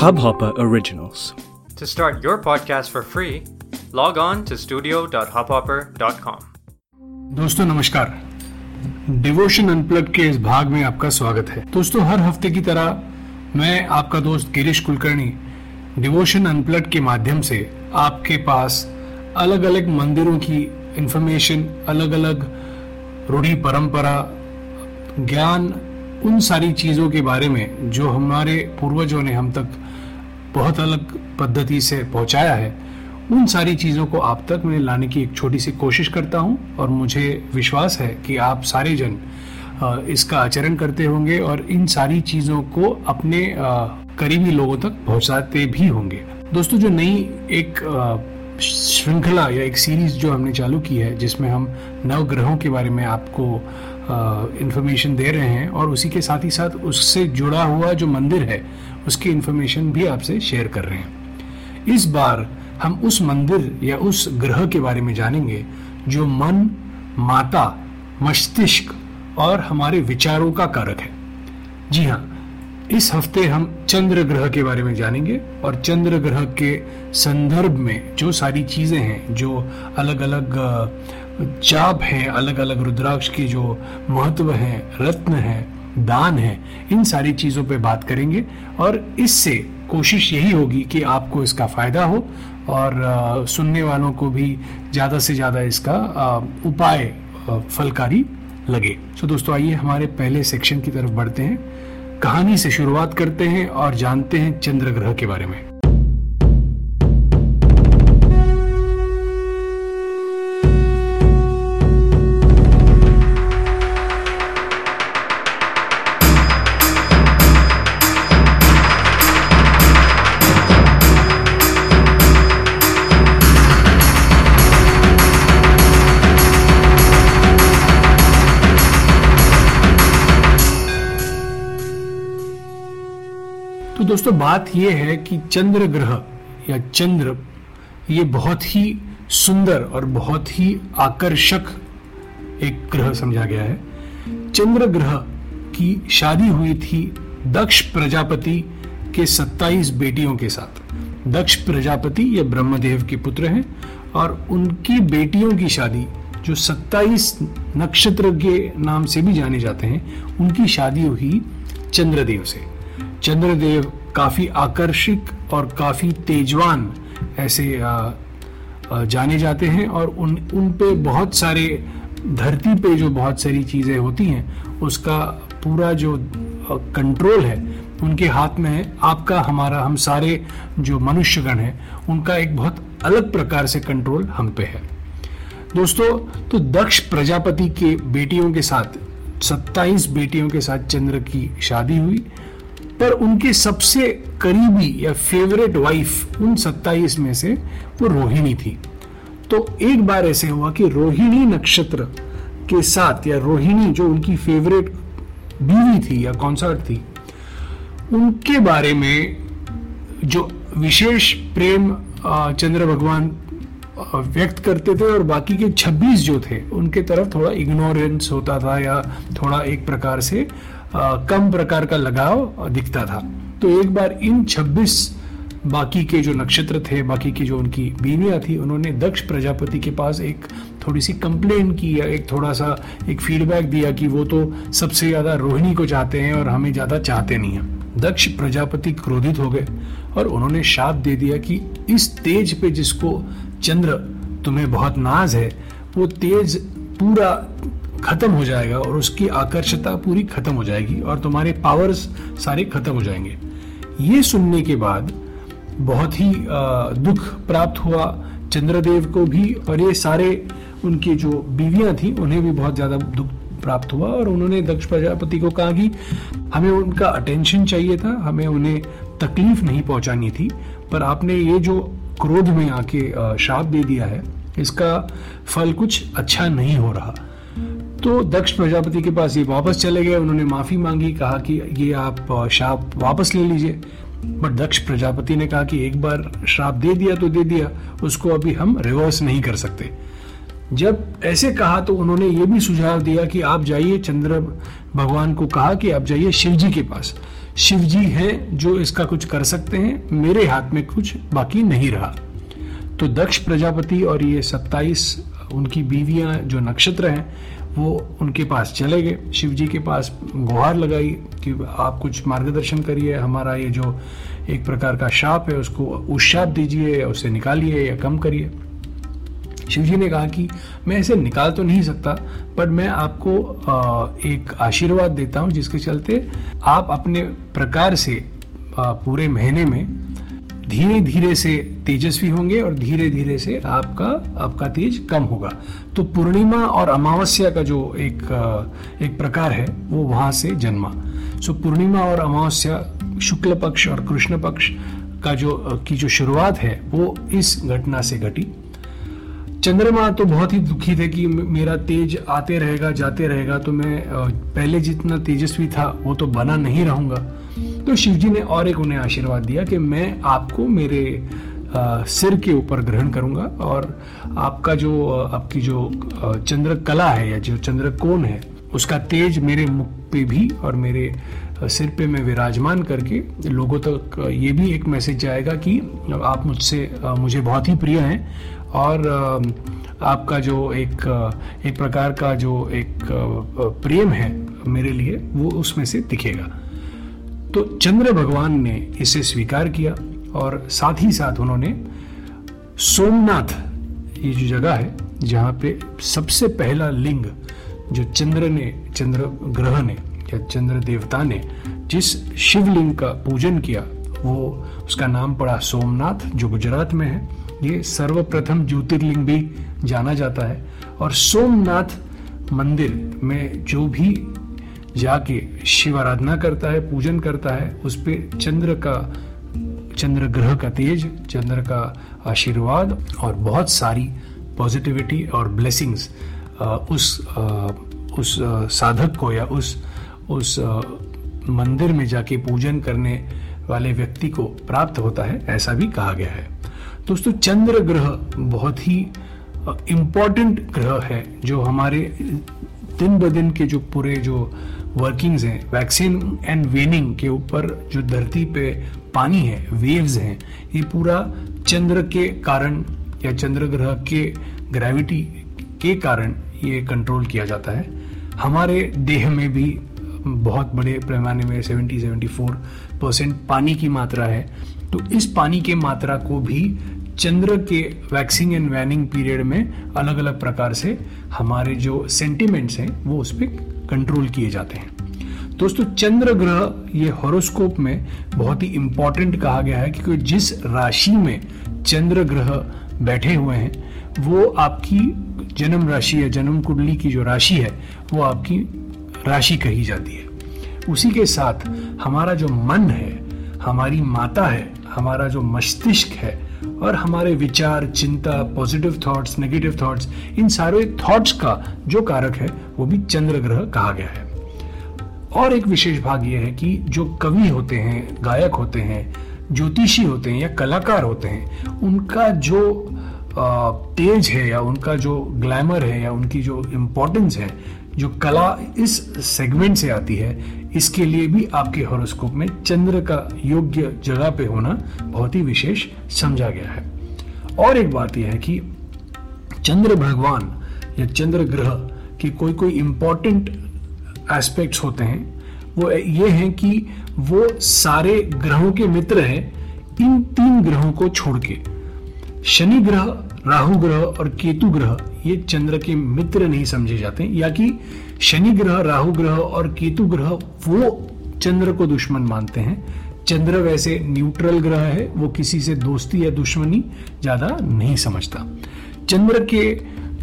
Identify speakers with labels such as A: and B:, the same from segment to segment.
A: Hubhopper Originals.
B: To start your podcast for free, log on to studio.hubhopper.com.
C: दोस्तों नमस्कार devotion unplug के इस भाग में आपका स्वागत है दोस्तों हर हफ़्ते की तरह मैं आपका दोस्त गिरीश कुलकर्णी डिवोशन अनप्लग के माध्यम से आपके पास अलग अलग मंदिरों की इंफॉर्मेशन अलग अलग रूढ़ी परंपरा ज्ञान उन सारी चीज़ों के बारे में जो हमारे पूर्वजों ने हम तक बहुत अलग पद्धति से पहुँचाया है, उन सारी चीज़ों को आप तक मैं लाने की एक छोटी सी कोशिश करता हूँ और मुझे विश्वास है कि आप सारे जन इसका आचरण करते होंगे और इन सारी चीज़ों को अपने करीबी लोगों तक पहुंचाते भी होंगे। दोस्तों, जो नई एक श्रृंखला या एक सीरीज़ जो हमने चालू की है, जिसमें हम नवग्रहों के बारे में आपको इंफॉर्मेशन दे रहे हैं और उसी के साथ ही साथ उससे जुड़ा हुआ जो मंदिर है, उसकी इंफॉर्मेशन भी आपसे शेयर कर रहे हैं। इस बार हम उस मंदिर या उस ग्रह के बारे में जानेंगे जो मन, माता, मस्तिष्क और हमारे विचारों का कारक है। जी हाँ इस हफ़्ते हम चंद्र ग्रह के बारे में जानेंगे और चंद्र ग्रह के संदर्भ में जो सारी चीज़ें हैं, जो अलग अलग जाप हैं अलग अलग रुद्राक्ष के जो महत्व हैं, रत्न हैं, दान है, इन सारी चीज़ों पे बात करेंगे और इससे कोशिश यही होगी कि आपको इसका फ़ायदा हो और सुनने वालों को भी ज़्यादा से ज़्यादा इसका उपाय फलकारी लगे। सो दोस्तों, आइए हमारे पहले सेक्शन की तरफ़ बढ़ते हैं। कहानी से शुरुआत करते हैं और जानते हैं चंद्र ग्रह के बारे में। दोस्तों, बात यह है कि चंद्र ग्रह या चंद्र, ये बहुत ही सुंदर और बहुत ही आकर्षक एक ग्रह समझा गया है। चंद्र ग्रह की शादी हुई थी दक्ष प्रजापति के 27 बेटियों के साथ। दक्ष प्रजापति ये ब्रह्मदेव के पुत्र हैं और उनकी बेटियों की शादी, जो 27 नक्षत्र के नाम से भी जाने जाते हैं, उनकी शादी हुई चंद्रदेव से। चंद्रदेव काफ़ी आकर्षक और काफ़ी तेजवान ऐसे जाने जाते हैं और उन उन पे बहुत सारे, धरती पे जो बहुत सारी चीज़ें होती हैं, उसका पूरा जो कंट्रोल है, उनके हाथ में है। आपका, हमारा, हम सारे जो मनुष्यगण हैं, उनका एक बहुत अलग प्रकार से कंट्रोल हम पे है। दोस्तों तो दक्ष प्रजापति के बेटियों के साथ 27 बेटियों के साथ चंद्र की शादी हुई। पर उनके सबसे करीबी या फेवरेट वाइफ उन 27 में से वो रोहिणी थी। तो एक बार ऐसे हुआ कि रोहिणी नक्षत्र के साथ या रोहिणी जो उनकी फेवरेट बीवी थी या कॉन्सर्ट थी, उनके बारे में जो विशेष प्रेम चंद्र भगवान व्यक्त करते थे और बाकी के 26 जो थे, उनके तरफ़ थोड़ा इग्नोरेंस होता था या थोड़ा एक प्रकार से कम प्रकार का लगाव दिखता था। तो एक बार इन 26 बाकी के जो नक्षत्र थे, बाकी की जो उनकी बीवियाँ थी, उन्होंने दक्ष प्रजापति के पास एक थोड़ी सी कंप्लेन की या एक थोड़ा सा एक फीडबैक दिया कि वो तो सबसे ज़्यादा रोहिणी को चाहते हैं और हमें ज़्यादा चाहते नहीं हैं। दक्ष प्रजापति क्रोधित हो गए और उन्होंने शाप दे दिया कि इस तेज पे जिसको चंद्र तुम्हें बहुत नाज है, वो तेज पूरा खत्म हो जाएगा और उसकी आकर्षता पूरी खत्म हो जाएगी और तुम्हारे पावर्स सारे खत्म हो जाएँगे। ये सुनने के बाद बहुत ही दुख प्राप्त हुआ। चंद्रदेव को भी और ये सारे उनकी जो बीवियाँ थी, उन्हें भी बहुत ज़्यादा दुख प्राप्त हुआ और उन्होंने दक्ष प्रजापति को कहा कि हमें उनका अटेंशन चाहिए था, हमें उन्हें तकलीफ़ नहीं पहुंचानी थी, पर आपने ये जो क्रोध में आके श्राप दे दिया है, इसका फल कुछ अच्छा नहीं हो रहा। तो दक्ष प्रजापति के पास ये वापस चले गए। उन्होंने माफ़ी मांगी, कहा कि ये आप शाप वापस ले लीजिए। बट दक्ष प्रजापति ने कहा कि एक बार श्राप दे दिया तो दे दिया, उसको अभी हम रिवर्स नहीं कर सकते। जब ऐसे कहा तो उन्होंने ये भी सुझाव दिया कि आप जाइए, चंद्र भगवान को कहा कि आप जाइए शिव जी के पास। शिव जी हैं जो इसका कुछ कर सकते हैं, मेरे हाथ में कुछ बाकी नहीं रहा। तो दक्ष प्रजापति और ये सत्ताईस, उनकी बीवियाँ जो नक्षत्र हैं वो उनके पास चले गए। शिव जी के पास गुहार लगाई कि आप कुछ मार्गदर्शन करिए, हमारा ये जो एक प्रकार का शाप है, उसको उशाप दीजिए या उसे निकालिए या कम करिए। शिव जी ने कहा कि मैं इसे निकाल तो नहीं सकता, पर मैं आपको एक आशीर्वाद देता हूँ, जिसके चलते आप अपने प्रकार से पूरे महीने में धीरे धीरे से तेजस्वी होंगे और धीरे धीरे से आपका आपका तेज कम होगा। तो पूर्णिमा और अमावस्या का जो एक एक प्रकार है, वो वहाँ से जन्मा। सो पूर्णिमा और अमावस्या शुक्ल पक्ष और कृष्ण पक्ष का जो, की जो शुरुआत है, वो इस घटना से घटी। चंद्रमा तो बहुत ही दुखी थे कि मेरा तेज आते रहेगा, जाते रहेगा तो मैं पहले जितना तेजस्वी था, वो तो बना नहीं रहूँगा। तो शिव जी ने और एक उन्हें आशीर्वाद दिया कि मैं आपको मेरे सिर के ऊपर ग्रहण करूँगा और आपका जो आपकी जो चंद्र कला है या जो चंद्र कोण है, उसका तेज मेरे मुख पे भी और मेरे सिर पे मैं विराजमान करके लोगों तक ये भी एक मैसेज जाएगा कि आप मुझसे मुझे बहुत ही प्रिय हैं और आपका जो एक एक प्रकार का जो एक प्रेम है मेरे लिए, वो उसमें से दिखेगा। तो चंद्र भगवान ने इसे स्वीकार किया और साथ ही साथ उन्होंने सोमनाथ, ये जो जगह है, जहाँ पे सबसे पहला लिंग जो चंद्र ने, चंद्र ग्रह ने या चंद्र देवता ने जिस शिवलिंग का पूजन किया, वो उसका नाम पड़ा सोमनाथ, जो गुजरात में है। ये सर्वप्रथम ज्योतिर्लिंग भी जाना जाता है। और सोमनाथ मंदिर में जो भी जाके शिव आराधना करता है, पूजन करता है, उस पर चंद्र का, चंद्र ग्रह का तेज, चंद्र का आशीर्वाद और बहुत सारी पॉजिटिविटी और ब्लेसिंग्स उस उस साधक को या उस उस मंदिर में जाके पूजन करने वाले व्यक्ति को प्राप्त होता है, ऐसा भी कहा गया है। दोस्तों, चंद्र ग्रह बहुत ही इम्पोर्टेंट ग्रह है, जो हमारे दिन ब दिन के जो पूरे जो वर्किंग्स हैं वैक्सीन एंड वेनिंग के ऊपर जो धरती पे पानी है वेव्स हैं, ये पूरा चंद्र के कारण या चंद्र ग्रह के ग्रेविटी के कारण ये कंट्रोल किया जाता है। हमारे देह में भी बहुत बड़े पैमाने में 70 74 परसेंट पानी की मात्रा है। तो इस पानी के मात्रा को भी चंद्र के वैक्सिंग एंड वैनिंग पीरियड में अलग अलग प्रकार से हमारे जो सेंटिमेंट्स हैं, वो उस पर कंट्रोल किए जाते हैं। दोस्तों, चंद्र ग्रह ये हॉरोस्कोप में बहुत ही इंपॉर्टेंट कहा गया है क्योंकि जिस राशि में चंद्र ग्रह बैठे हुए हैं, वो आपकी जन्म राशि या जन्म कुंडली की जो राशि है, वो आपकी राशि कही जाती है। उसी के साथ हमारा जो मन है, हमारी माता है, हमारा जो मस्तिष्क है और हमारे विचार, चिंता पॉजिटिव थॉट्स नेगेटिव थॉट्स इन सारे थॉट्स का जो कारक है, वो भी चंद्र ग्रह कहा गया है। और एक विशेष भाग यह है कि जो कवि होते हैं, गायक होते हैं, ज्योतिषी होते हैं या कलाकार होते हैं, उनका जो तेज है या उनका जो ग्लैमर है या उनकी जो इम्पोर्टेंस है, जो कला इस सेगमेंट से आती है इसके लिए भी आपके हॉरोस्कोप में चंद्र का योग्य जगह पे होना बहुत ही विशेष समझा गया है। और एक बात यह है कि चंद्र भगवान या चंद्र ग्रह की कोई कोई इंपॉर्टेंट एस्पेक्ट्स होते हैं, वो ये हैं कि वो सारे ग्रहों के मित्र हैं, इन तीन ग्रहों को छोड़ के। शनि ग्रह, राहु ग्रह और केतु ग्रह ये चंद्र के मित्र नहीं समझे जाते, या कि शनि ग्रह, राहु ग्रह और केतु ग्रह, वो चंद्र को दुश्मन मानते हैं। चंद्र वैसे न्यूट्रल ग्रह है, वो किसी से दोस्ती या दुश्मनी ज़्यादा नहीं समझता। चंद्र के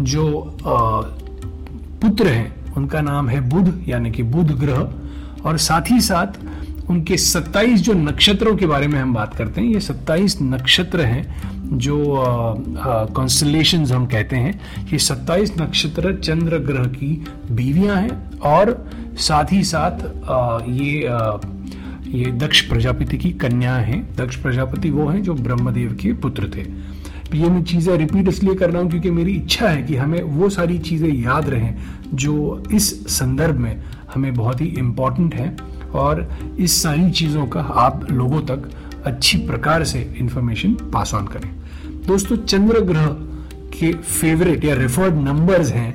C: जो पुत्र हैं, उनका नाम है बुध, यानी कि बुध ग्रह, और साथ ही साथ उनके 27 जो नक्षत्रों के बारे में हम बात करते हैं ये 27 नक्षत्र हैं जो कॉन्स्टलेशन हम कहते हैं। ये 27 नक्षत्र चंद्र ग्रह की बीवियाँ हैं और साथ ही साथ आ, ये आ, ये दक्ष प्रजापति की कन्या हैं। दक्ष प्रजापति वो हैं जो ब्रह्मदेव के पुत्र थे। ये मैं चीज़ें रिपीट इसलिए कर रहा हूँ क्योंकि मेरी इच्छा है कि हमें वो सारी चीज़ें याद रहें जो इस संदर्भ में हमें बहुत ही इंपॉर्टेंट है। और इस सारी चीज़ों का आप लोगों तक अच्छी प्रकार से इंफॉर्मेशन पास ऑन करें। दोस्तों, चंद्र ग्रह के फेवरेट या रेफर्ड नंबर्स हैं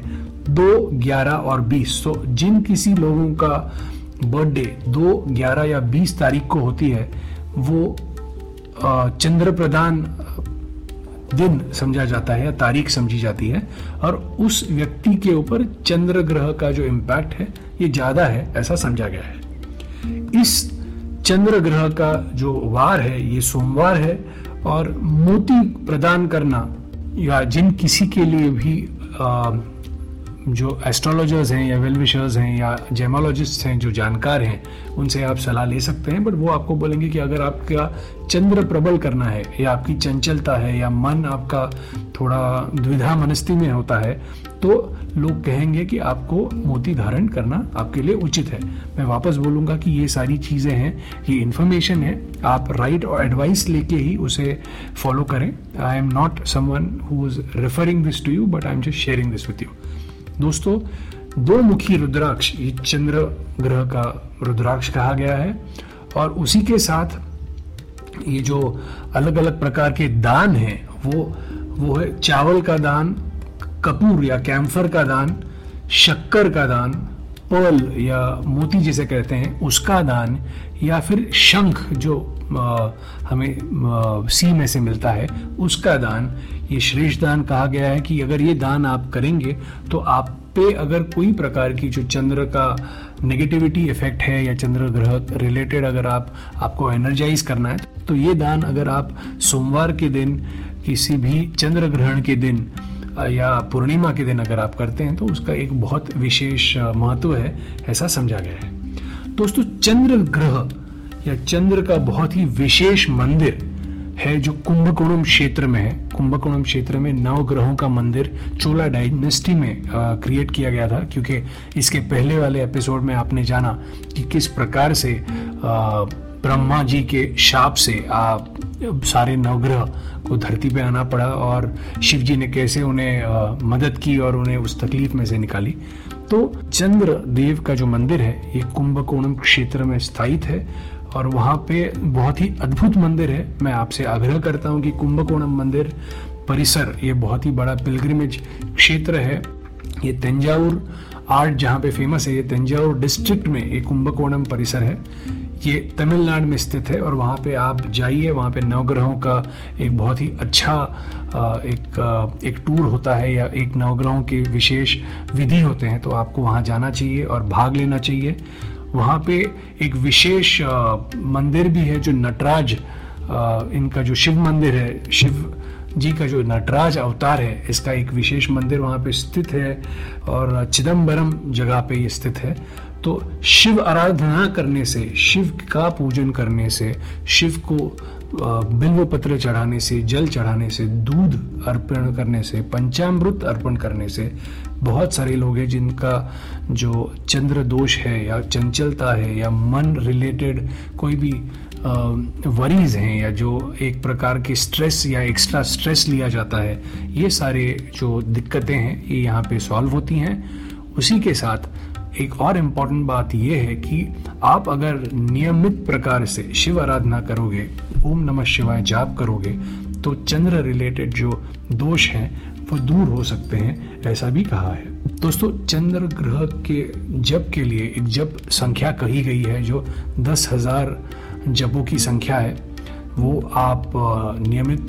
C: दो, ग्यारह और बीस। तो जिन किसी लोगों का बर्थडे दो, ग्यारह या बीस तारीख को होती है, वो चंद्र प्रदान दिन समझा जाता है या तारीख समझी जाती है और उस व्यक्ति के ऊपर चंद्र ग्रह का जो इम्पैक्ट है, ये ज़्यादा है, ऐसा समझा गया है। इस चंद्र ग्रह का जो वार है ये सोमवार है और मोती प्रदान करना या जिन किसी के लिए भी आ, जो एस्ट्रोलॉजर्स हैं या वेलविशर्स हैं या जेमोलॉजिस्ट हैं जो जानकार हैं उनसे आप सलाह ले सकते हैं बट वो आपको बोलेंगे कि अगर आपका चंद्र प्रबल करना है या आपकी चंचलता है या मन आपका थोड़ा द्विधा मनस्ती में होता है तो लोग कहेंगे कि आपको मोती धारण करना आपके लिए उचित है। मैं वापस बोलूँगा कि ये सारी चीज़ें हैं, ये इन्फॉर्मेशन है। आप राइट और एडवाइस लेके ही उसे फॉलो करें। I am not someone who is referring this to you but I am just sharing this with you दोस्तों, दो मुखी रुद्राक्ष, ये चंद्र ग्रह का रुद्राक्ष कहा गया है, और उसी के साथ ये जो अलग अलग प्रकार के दान हैं, वो वो है चावल का दान कपूर या कैम्फर का दान शक्कर का दान पर्ल या मोती जिसे कहते हैं उसका दान या फिर शंख जो आ, हमें आ, सी में से मिलता है उसका दान ये श्रेष्ठ दान कहा गया है कि अगर ये दान आप करेंगे तो आप पे अगर कोई प्रकार की जो चंद्र का नेगेटिविटी इफ़ेक्ट है या चंद्र ग्रह रिलेटेड अगर आप आपको एनर्जाइज करना है तो ये दान अगर आप सोमवार के दिन किसी भी चंद्र ग्रहण के दिन या पूर्णिमा के दिन अगर आप करते हैं तो उसका एक बहुत विशेष महत्व है ऐसा समझा गया है। दोस्तों चंद्र ग्रह या चंद्र का बहुत ही विशेष मंदिर है जो कुंभकोणम क्षेत्र में है। कुंभकोणम क्षेत्र में नव ग्रहों का मंदिर चोला डायनेस्टी में क्रिएट किया गया था क्योंकि इसके पहले वाले एपिसोड में आपने जाना कि किस प्रकार से आ, ब्रह्मा जी के शाप से आ, सारे नवग्रह को धरती पे आना पड़ा और शिव जी ने कैसे उन्हें मदद की और उन्हें उस तकलीफ़ में से निकाली। तो चंद्र देव का जो मंदिर है, ये कुंभकोणम क्षेत्र में स्थायित है और वहाँ पे बहुत ही अद्भुत मंदिर है। मैं आपसे आग्रह करता हूँ कि कुंभकोणम मंदिर परिसर, ये बहुत ही बड़ा पिलग्रिमेज क्षेत्र है। ये तंजावुर आर्ट जहाँ पे फ़ेमस है, ये तंजावुर डिस्ट्रिक्ट में ये कुंभकोणम परिसर है। ये तमिलनाडु में स्थित है और वहाँ पे आप जाइए, वहाँ पे नवग्रहों का एक बहुत ही अच्छा एक एक टूर होता है या एक नवग्रहों के विशेष विधि होते हैं तो आपको वहाँ जाना चाहिए और भाग लेना चाहिए। वहाँ पे एक विशेष मंदिर भी है जो नटराज इनका जो शिव मंदिर है, शिव जी का जो नटराज अवतार है, इसका एक विशेष मंदिर वहाँ पे स्थित है और चिदम्बरम जगह पे ये स्थित है। तो शिव आराधना करने से, शिव का पूजन करने से, शिव को बिल्व पत्र चढ़ाने से, जल चढ़ाने से, दूध अर्पण करने से, पंचामृत अर्पण करने से बहुत सारे लोग हैं जिनका जो चंद्र दोष है या चंचलता है या मन रिलेटेड कोई भी वरीज हैं या जो एक प्रकार के स्ट्रेस या एक्स्ट्रा स्ट्रेस लिया जाता है, ये सारे जो दिक्कतें हैं, ये यहाँ पे सॉल्व होती हैं। उसी के साथ एक और इंपॉर्टेंट बात यह है कि आप अगर नियमित प्रकार से शिव आराधना करोगे, ओम नमः शिवाय जाप करोगे तो चंद्र रिलेटेड जो दोष हैं, वो दूर हो सकते हैं, ऐसा भी कहा है। दोस्तों, चंद्र ग्रह के जप के लिए एक जप संख्या कही गई है, जो दस हज़ार जपों की संख्या है, वो आप नियमित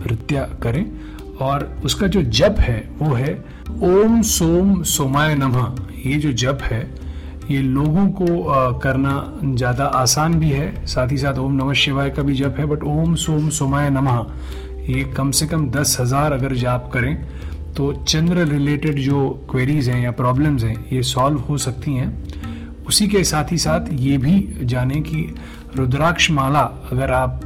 C: नृत्य करें। और उसका जो जप है, वो है, ओम सोम सोमाय नमः। ये जो जप है, ये लोगों को करना ज़्यादा आसान भी है। साथ ही साथ ओम नमः शिवाय का भी जप है बट ओम सोम सोमाय नमः। ये कम से कम दस हज़ार अगर जाप करें तो चंद्र रिलेटेड जो क्वेरीज हैं या प्रॉब्लम्स हैं, ये सॉल्व हो सकती हैं। उसी के साथ ही साथ ये भी जाने कि रुद्राक्ष माला अगर आप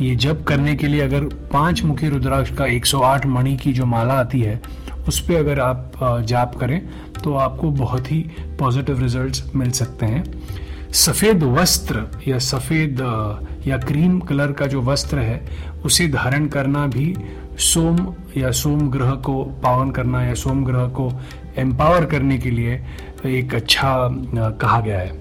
C: ये जप करने के लिए अगर पाँच मुखी रुद्राक्ष का 108 मणि की जो माला आती है, उस पर अगर आप जाप करें तो आपको बहुत ही पॉजिटिव रिजल्ट्स मिल सकते हैं। सफ़ेद वस्त्र या सफ़ेद या क्रीम कलर का जो वस्त्र है, उसे धारण करना भी सोम या सोम ग्रह को पावन करना या सोम ग्रह को एम्पावर करने के लिए एक अच्छा कहा गया है।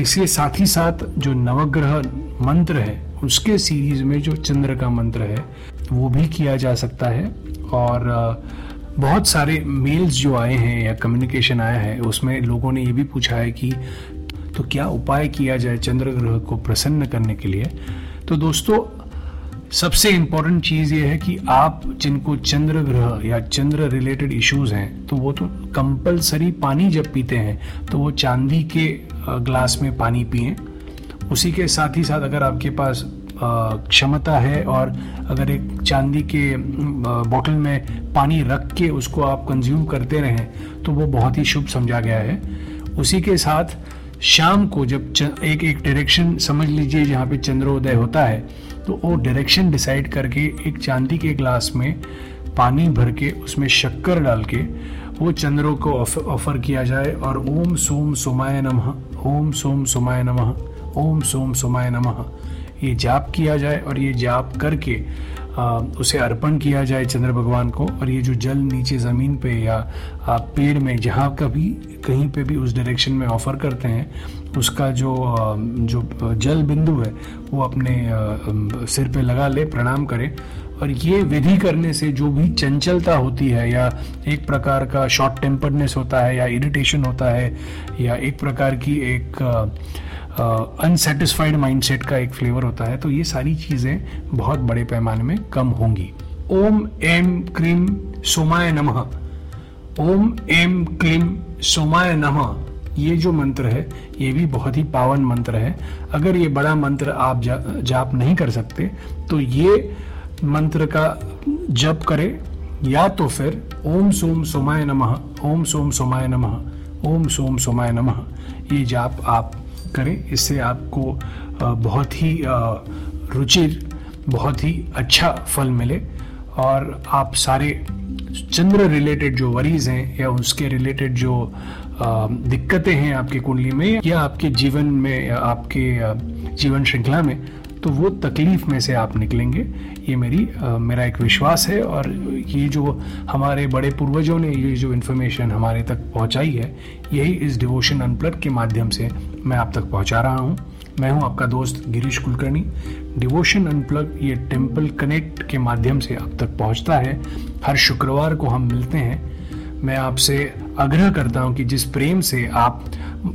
C: इसके साथ ही साथ जो नवग्रह मंत्र है उसके सीरीज़ में जो चंद्र का मंत्र है, वो भी किया जा सकता है। और बहुत सारे मेल्स जो आए हैं या कम्युनिकेशन आया है, उसमें लोगों ने ये भी पूछा है कि तो क्या उपाय किया जाए चंद्र ग्रह को प्रसन्न करने के लिए? तो दोस्तों, सबसे इम्पोर्टेंट चीज़ ये है कि आप जिनको चंद्र ग्रह या चंद्र रिलेटेड इश्यूज़ हैं तो वो तो कंपलसरी पानी जब पीते हैं तो वो चांदी के ग्लास में पानी पिए। उसी के साथ ही साथ अगर आपके पास क्षमता है और अगर एक चांदी के बॉटल में पानी रख के उसको आप कंज्यूम करते रहें तो वो बहुत ही शुभ समझा गया है। उसी के साथ शाम को जब एक एक डायरेक्शन समझ लीजिए जहाँ पे चंद्रोदय होता है तो वो डायरेक्शन डिसाइड करके एक चांदी के ग्लास में पानी भर के उसमें शक्कर डाल के वो चंद्रों को ऑफ़र किया जाए और ओम सोम सोमाय नमः, ओम सोम सोमाय नमः। ओम सोम सोमाय नमः। ये जाप किया जाए और ये जाप करके आ, उसे अर्पण किया जाए चंद्र भगवान को और ये जो जल नीचे ज़मीन पे या आप पेड़ में जहाँ कभी कहीं पे भी उस डायरेक्शन में ऑफ़र करते हैं उसका जो जो जल बिंदु है वो अपने सिर पे लगा ले प्रणाम करें। और ये विधि करने से जो भी चंचलता होती है या एक प्रकार का शॉर्ट टेम्पर्डनेस होता है या इरिटेशन होता है या एक प्रकार की एक अनसेटिस्फाइड माइंडसेट का एक फ्लेवर होता है तो ये सारी चीज़ें बहुत बड़े पैमाने में कम होंगी। ओम एम क्रीम सोमाय नमः। ओम एम क्लीम सोमाय नमः। ये जो मंत्र है ये भी बहुत ही पावन मंत्र है। अगर ये बड़ा मंत्र आप जा, जाप नहीं कर सकते तो ये मंत्र का जप करें या तो फिर ओम सोम सोमाय नमः। ओम सोम सोमाय नमः। ओम सोम सोमाय नमः। ये जाप आप करें इससे आपको बहुत ही रुचिर बहुत ही अच्छा फल मिले। और आप सारे चंद्र रिलेटेड जो वरीज हैं या उसके रिलेटेड जो दिक्कतें हैं आपकी कुंडली में या आपके जीवन में आपके जीवन श्रृंखला में तो वो तकलीफ़ में से आप निकलेंगे। ये मेरी आ, मेरा एक विश्वास है और ये जो हमारे बड़े पूर्वजों ने ये जो इन्फॉर्मेशन हमारे तक पहुंचाई है यही इस डिवोशन अनप्लग के माध्यम से मैं आप तक पहुँचा रहा हूँ। मैं हूँ आपका दोस्त गिरीश कुलकर्णी। डिवोशन अनप्लग ये टेंपल कनेक्ट के माध्यम से आप तक पहुँचता है। हर शुक्रवार को हम मिलते हैं। मैं आपसे आग्रह करता हूँ कि जिस प्रेम से आप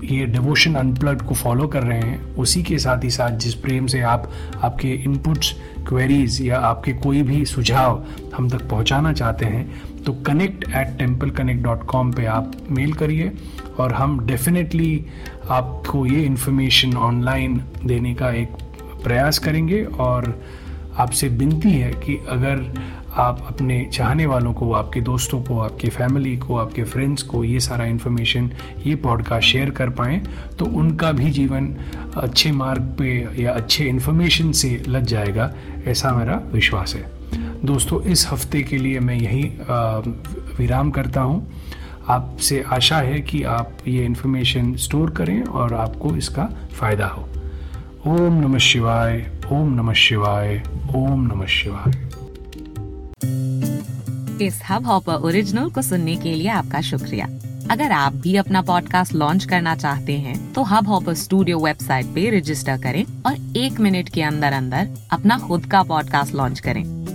C: ये डिवोशन अनप्लग को फॉलो कर रहे हैं, उसी के साथ ही साथ जिस प्रेम से आप आपके इनपुट्स क्वेरीज या आपके कोई भी सुझाव हम तक पहुंचाना चाहते हैं तो connect at temple connect dot com पर आप मेल करिए और हम डेफिनेटली आपको ये इन्फॉर्मेशन ऑनलाइन देने का एक प्रयास करेंगे और आपसे विनती है कि अगर आप अपने चाहने वालों को, आपके दोस्तों को, आपके फैमिली को, आपके फ्रेंड्स को ये सारा इन्फॉर्मेशन ये पॉडकास्ट शेयर कर पाएँ तो उनका भी जीवन अच्छे मार्ग पे या अच्छे इन्फॉर्मेशन से लग जाएगा, ऐसा मेरा विश्वास है। दोस्तों, इस हफ़्ते के लिए मैं यही विराम करता हूँ। आपसे आशा है कि आप ये इन्फॉर्मेशन स्टोर करें और आपको इसका फ़ायदा हो। ओम नमः शिवाय, ओम नमः शिवाय, ओम नमः शिवाय।
A: इस हब हॉपर ओरिजिनल को सुनने के लिए आपका शुक्रिया। अगर आप भी अपना पॉडकास्ट लॉन्च करना चाहते हैं तो हब हॉपर स्टूडियो वेबसाइट पे रजिस्टर करें और एक मिनट के अंदर अंदर अपना खुद का पॉडकास्ट लॉन्च करें।